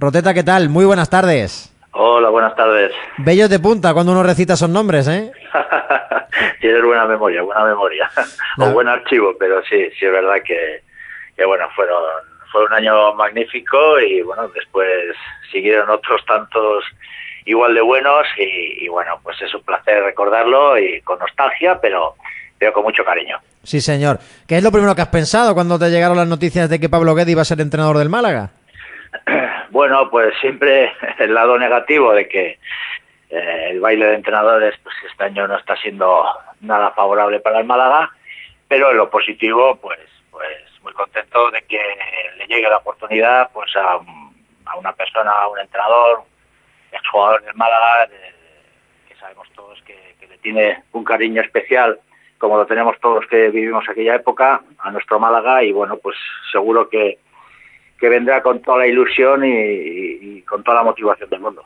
Roteta, ¿qué tal? Muy buenas tardes. Hola, buenas tardes. Bellos de punta cuando uno recita esos nombres, ¿eh? Tienes buena memoria, buena memoria. o buen archivo, pero sí, sí es verdad que, que bueno, fueron, fue un año magnífico y bueno, después siguieron otros tantos igual de buenos y, y, bueno, pues es un placer recordarlo y con nostalgia, pero, pero con mucho cariño. Sí, señor. ¿Qué es lo primero que has pensado cuando te llegaron las noticias de que Pablo Guede iba a ser entrenador del Málaga? Bueno, pues siempre el lado negativo de que eh, el baile de entrenadores pues este año no está siendo nada favorable para el Málaga, pero en lo positivo, pues, pues muy contento de que le llegue la oportunidad pues a, a una persona, a un entrenador, exjugador del Málaga, que sabemos todos que, que le tiene un cariño especial como lo tenemos todos que vivimos aquella época, a nuestro Málaga y bueno, pues seguro que, que vendrá con toda la ilusión y, con toda la motivación del mundo.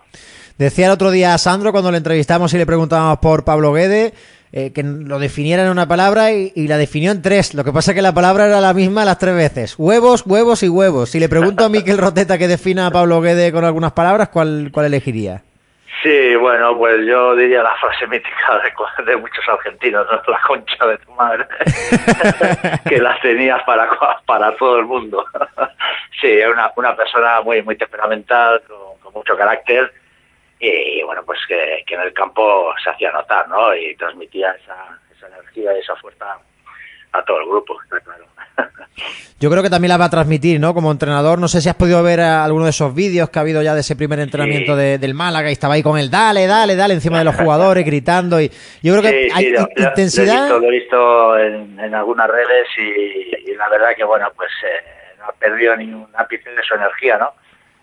Decía el otro día a Sandro cuando le entrevistamos y le preguntábamos por Pablo Guede eh, que lo definiera en una palabra y, y, la definió en tres. Lo que pasa es que la palabra era la misma las tres veces. Huevos, huevos y huevos. Si le pregunto a Miquel Roteta que defina a Pablo Guede con algunas palabras, ¿cuál, cuál elegiría? Sí, bueno, pues yo diría la frase mítica de, de muchos argentinos, ¿no? la concha de tu madre, que las tenías para, para todo el mundo. sí, es una, una persona muy, muy temperamental, con, con mucho carácter, y bueno, pues que, que, en el campo se hacía notar, ¿no? Y transmitía esa, esa energía y esa fuerza a todo el grupo, está claro. Yo creo que también la va a transmitir, ¿no? Como entrenador, no sé si has podido ver alguno de esos vídeos que ha habido ya de ese primer entrenamiento sí. de, del Málaga y estaba ahí con el dale, dale, dale encima de los jugadores gritando y yo creo que sí, hay sí, lo, intensidad. Lo he visto, lo he visto en, en, algunas redes y, y, la verdad que bueno, pues eh, no ha perdido ni un ápice de su energía, ¿no?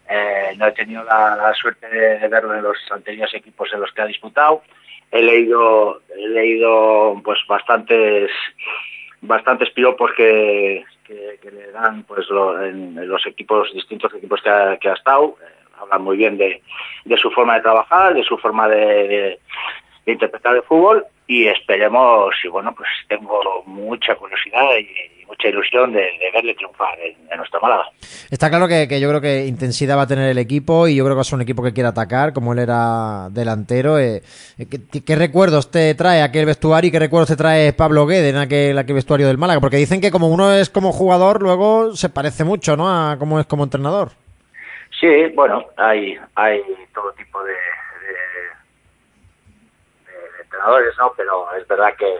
Eh, no he tenido la, la suerte de, de, verlo en los anteriores equipos en los que ha disputado. He leído, he leído pues bastantes bastantes piropos que, le dan pues en, los equipos distintos equipos que ha, que ha estado. Eh, hablan muy bien de, su forma de trabajar de su forma de, de, interpretar el fútbol y esperemos y bueno pues tengo mucha curiosidad y, y mucha ilusión de, verle triunfar en, en, nuestro Málaga. Está claro que, que, yo creo que intensidad va a tener el equipo y yo creo que va a ser un equipo que quiere atacar como él era delantero eh, ¿qué, ¿qué, recuerdos te trae aquel vestuario y qué recuerdos te trae Pablo Guede en aquel, aquel vestuario del Málaga porque dicen que como uno es como jugador luego se parece mucho ¿no? a cómo es como entrenador. Sí, bueno, hay, hay todo tipo de, entrenadores, ¿no? Pero es verdad que,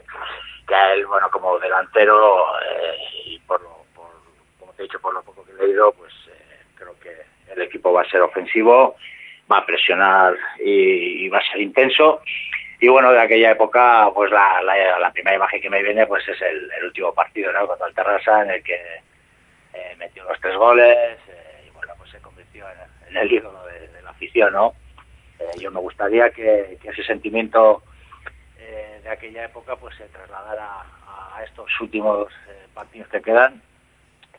que a él, bueno, como delantero eh, y por, por, como te he dicho, por lo poco que he leído, pues eh, creo que el equipo va a ser ofensivo, va a presionar y, y, va a ser intenso. Y bueno, de aquella época, pues la, la, la primera imagen que me viene, pues es el, el último partido, ¿no? Contra el Terrassa, en el que eh, metió los tres goles eh, y bueno, pues se convirtió en, en el ídolo de, de, la afición, ¿no? Eh, yo me gustaría que, que ese sentimiento aquella época pues se trasladara a estos últimos eh, partidos que quedan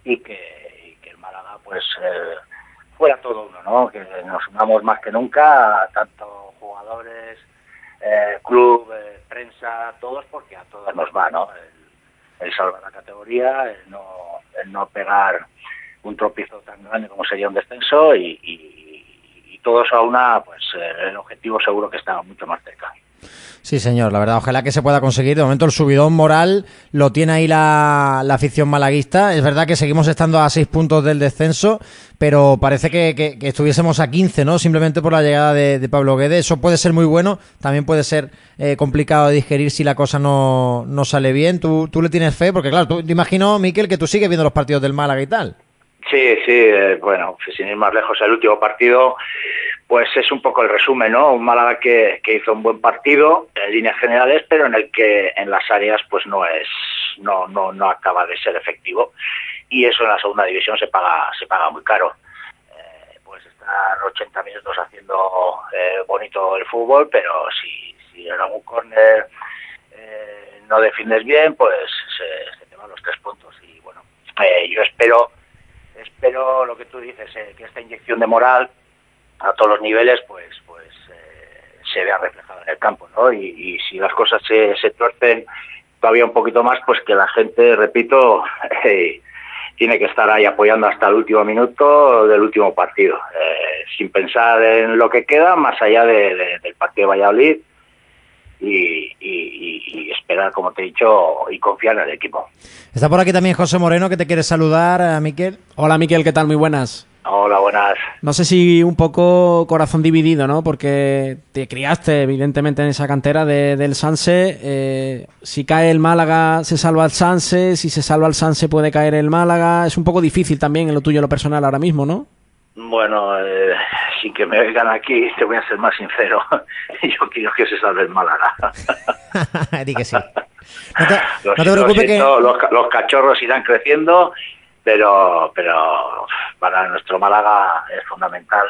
y que, el Málaga pues eh, fuera todo uno, ¿no? Que nos unamos más que nunca, tanto jugadores, eh, club, eh, prensa, todos, porque a todos nos va, ¿no? El, salvar la categoría, el no, el no pegar un tropiezo tan grande como sería un descenso y, y, todos a una, pues eh, el objetivo seguro que está mucho más cerca. Sí, señor, la verdad, ojalá que se pueda conseguir. De momento el subidón moral lo tiene ahí la, la afición malaguista. Es verdad que seguimos estando a seis puntos del descenso, pero parece que, que, estuviésemos a 15, ¿no? Simplemente por la llegada de, de Pablo Guede. Eso puede ser muy bueno, también puede ser eh, complicado de digerir si la cosa no, no sale bien. ¿Tú, ¿Tú le tienes fe? Porque claro, tú, te imagino, Miquel, que tú sigues viendo los partidos del Málaga y tal. Sí, sí, eh, bueno, sin ir más lejos, el último partido pues es un poco el resumen, ¿no? Un Málaga que, hizo un buen partido en líneas generales, pero en el que en las áreas pues no es, no, no, no acaba de ser efectivo. Y eso en la segunda división se paga, se paga muy caro. Eh, pues estar 80 minutos haciendo eh, bonito el fútbol, pero si, si en algún córner eh, no defiendes bien, pues se, se, te van los tres puntos. Y bueno, eh, yo espero, espero lo que tú dices, eh, que esta inyección de moral a todos los niveles, pues, pues eh, se vea reflejado en el campo, ¿no? Y, si las cosas se, se, tuercen todavía un poquito más, pues que la gente, repito, eh, tiene que estar ahí apoyando hasta el último minuto del último partido, eh, sin pensar en lo que queda, más allá de, del partido de Valladolid. Y, y, esperar, como te he dicho, y confiar en el equipo. Está por aquí también José Moreno, que te quiere saludar, a Miquel. Hola, Miquel, ¿qué tal? Muy buenas. Hola, buenas. No sé si un poco corazón dividido, ¿no? Porque te criaste, evidentemente, en esa cantera de, del Sanse. Eh, si cae el Málaga, se salva el Sanse. Si se salva el Sanse, puede caer el Málaga. Es un poco difícil también en lo tuyo, lo personal, ahora mismo, ¿no? Bueno, eh, sin que me oigan aquí, te voy a ser más sincero. Yo quiero que se salve el Málaga. Di que sí. No te, preocupes que... los cachorros irán creciendo pero, pero para nuestro Málaga es fundamental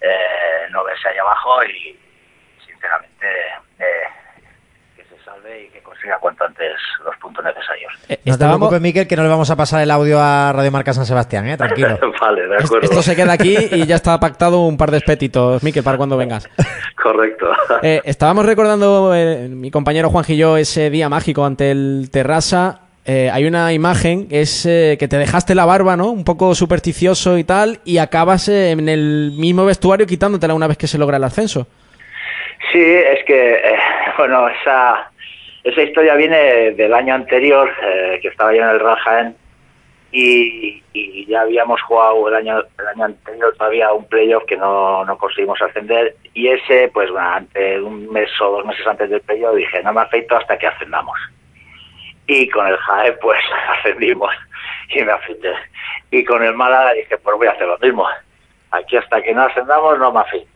eh, no verse ahí abajo y sinceramente eh, salve y que consiga cuanto antes los puntos necesarios. Eh, no te preocupes, Miquel, que no le vamos a pasar el audio a Radio Marca San Sebastián, ¿eh? tranquilo. vale, de acuerdo. Esto se queda aquí y ya está pactado un par de espetitos, Miquel, para cuando vengas. Correcto. estábamos recordando, mi compañero Juan Gillo, ese día mágico ante el Terrassa eh, hay una imagen, es eh, que te dejaste la barba, ¿no? Un poco supersticioso y tal, y acabas eh, en el mismo vestuario quitándotela una vez que se logra el ascenso. Sí, es que, bueno, esa, esa historia viene del año anterior, que estaba yo en el Rajaen, y, y, ya habíamos jugado el año, el año anterior todavía un playoff que no, no conseguimos ascender, y ese, pues, bueno, ante un mes o dos meses antes del playoff dije, no me afeito hasta que ascendamos y con el Jaén pues ascendimos y me afeité. Y con el Málaga dije, pues voy a hacer lo mismo. Aquí hasta que no ascendamos no me afeito.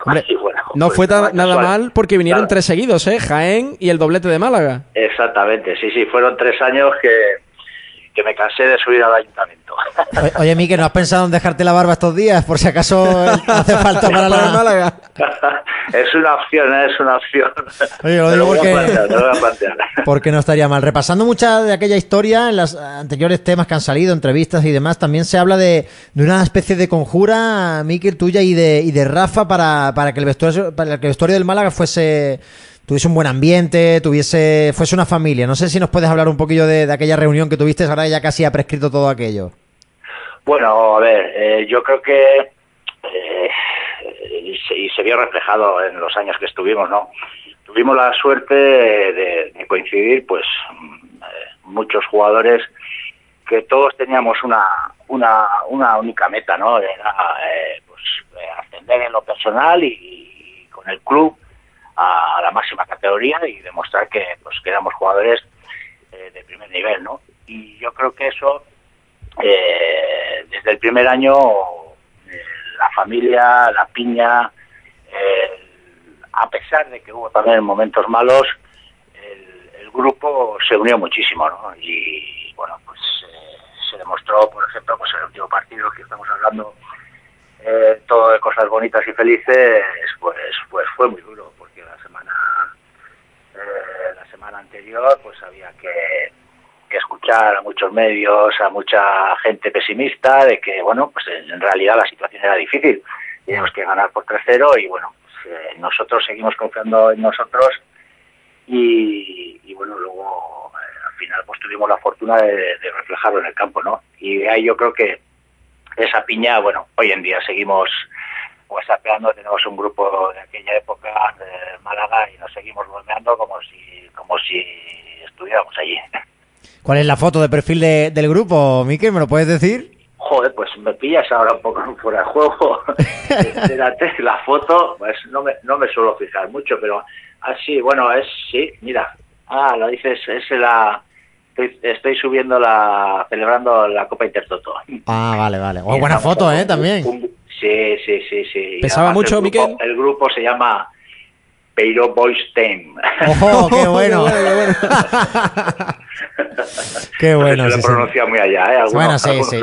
no pues fue nada mal porque vinieron tres seguidos, ¿eh? Jaén y el doblete de Málaga. Exactamente, sí, sí, fueron tres años que, que me cansé de subir al ayuntamiento. Oye, Miguel, ¿no has pensado en dejarte la barba estos días? Por si acaso hace falta para la Málaga. es una opción, ¿eh? es una opción. Oye, lo digo porque, porque no estaría mal. Repasando mucha de aquella historia, en los anteriores temas que han salido, entrevistas y demás, también se habla de, de una especie de conjura, Miquel, tuya y de, y de Rafa para, para, que el vestuario, para que el vestuario del Málaga fuese tuviese un buen ambiente, tuviese, fuese una familia. No sé si nos puedes hablar un poquillo de, aquella reunión que tuviste, ahora ya casi ha prescrito todo aquello. Bueno, a ver, eh, yo creo que eh, y, se, vio reflejado en los años que estuvimos, ¿no? Tuvimos la suerte de, coincidir, pues, mm, eh, muchos jugadores que todos teníamos una, una, una única meta, ¿no? Era, pues, ascender en lo personal y con el club a, la máxima categoría y demostrar que, pues, que éramos jugadores eh, de primer nivel, ¿no? Y yo creo que eso, eh, desde el primer año, eh, la familia, la piña, a pesar de que hubo también momentos malos, el, grupo se unió muchísimo, ¿no? Y, bueno, pues se demostró, por ejemplo, pues el último partido que estamos hablando, todo de cosas bonitas y felices, pues, pues fue muy duro anterior, pues había que, escuchar a muchos medios, a mucha gente pesimista, de que, bueno, pues en realidad la situación era difícil. Teníamos que ganar por 3-0 y, bueno, pues, eh, nosotros seguimos confiando en nosotros y, bueno, luego eh, al final pues tuvimos la fortuna de, reflejarlo en el campo, ¿no? Y ahí yo creo que esa piña, bueno, hoy en día seguimos whatsappeando, tenemos un grupo de aquella época de Málaga y nos seguimos bromeando como si como si estuviéramos allí. ¿Cuál es la foto de perfil del grupo, Miquel? ¿Me lo puedes decir? Joder, pues me pillas ahora un poco fuera de juego. Espérate, la foto, pues no me, no me suelo fijar mucho, pero así, ah, bueno, es, sí, mira. Ah, lo dices, es la... Estoy, subiendo la... celebrando la Copa Intertoto. Ah, vale, vale. Oh, buena foto, ¿eh? También. Sí, sí, sí, sí. ¿Pesaba mucho, Miquel? El grupo se llama Peiro Boys Team. ¡Ojo, qué bueno! qué bueno. Se le pronuncia muy allá, ¿eh? bueno, sí, sí.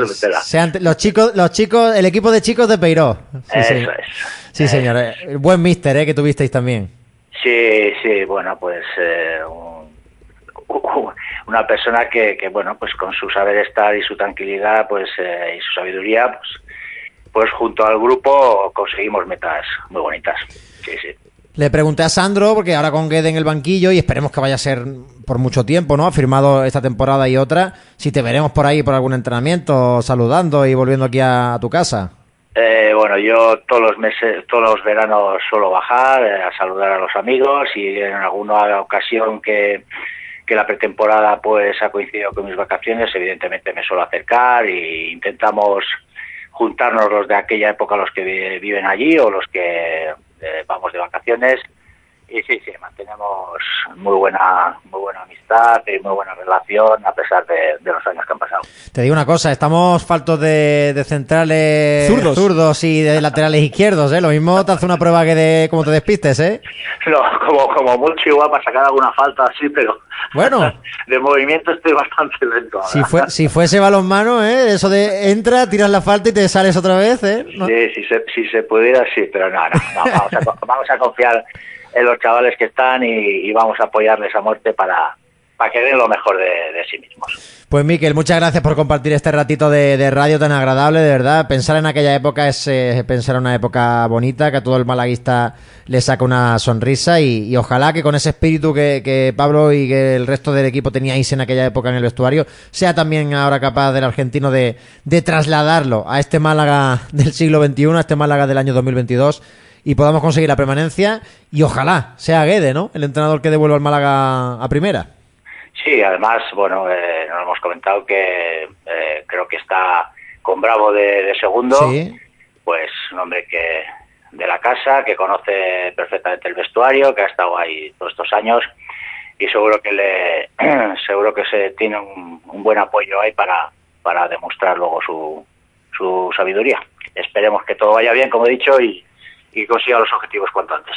los chicos, los chicos, el equipo de chicos de Peiro. Sí, Eso es. Sí, señor. Eh, buen mister, ¿eh? Que tuvisteis también. Sí, sí, bueno, pues eh, una persona que, que, bueno, pues con su saber estar y su tranquilidad, pues eh, y su sabiduría, pues, pues junto al grupo conseguimos metas muy bonitas. Sí, sí. Le pregunté a Sandro, porque ahora con Guede en el banquillo, y esperemos que vaya a ser por mucho tiempo, ¿no? Ha firmado esta temporada y otra. Si te veremos por ahí por algún entrenamiento, saludando y volviendo aquí a, tu casa. Eh, bueno, yo todos los meses, todos los veranos suelo bajar eh, a saludar a los amigos y en alguna ocasión que, que la pretemporada pues ha coincidido con mis vacaciones, evidentemente me suelo acercar e intentamos juntarnos los de aquella época los que viven allí o los que eh, vamos de vacaciones. Y sí, sí, mantenemos muy buena, muy buena amistad y muy buena relación a pesar de, los años que han pasado. Te digo una cosa, estamos faltos de, centrales zurdos. y de laterales izquierdos, ¿eh? Lo mismo te hace una prueba que de cómo te despistes, ¿eh? No, como, como mucho igual para sacar alguna falta así, pero... Bueno. de movimiento estoy bastante lento. Si, fue, si fuese balonmano, ¿eh? Eso de entra, tiras la falta y te sales otra vez, ¿eh? Sí, si se, si se pudiera, sí, pero no, no, vamos, a, vamos a confiar en los chavales que están y, vamos a apoyarles a muerte para, para que den lo mejor de, sí mismos. Pues Miquel, muchas gracias por compartir este ratito de, radio tan agradable, de verdad. Pensar en aquella época es eh, pensar en una época bonita, que a todo el malaguista le saca una sonrisa y, ojalá que con ese espíritu que, Pablo y que el resto del equipo teníais en aquella época en el vestuario, sea también ahora capaz del argentino de, de trasladarlo a este Málaga del siglo XXI, a este Málaga del año 2022 y podamos conseguir la permanencia y ojalá sea Guede, ¿no? El entrenador que devuelva al Málaga a primera. Sí, además, bueno, eh, nos hemos comentado que eh, creo que está con Bravo de, segundo, pues un hombre que de la casa, que conoce perfectamente el vestuario, que ha estado ahí todos estos años y seguro que le seguro que se tiene un, un buen apoyo ahí para, para demostrar luego su, su sabiduría. Esperemos que todo vaya bien, como he dicho, y, y consiga los objetivos cuanto antes.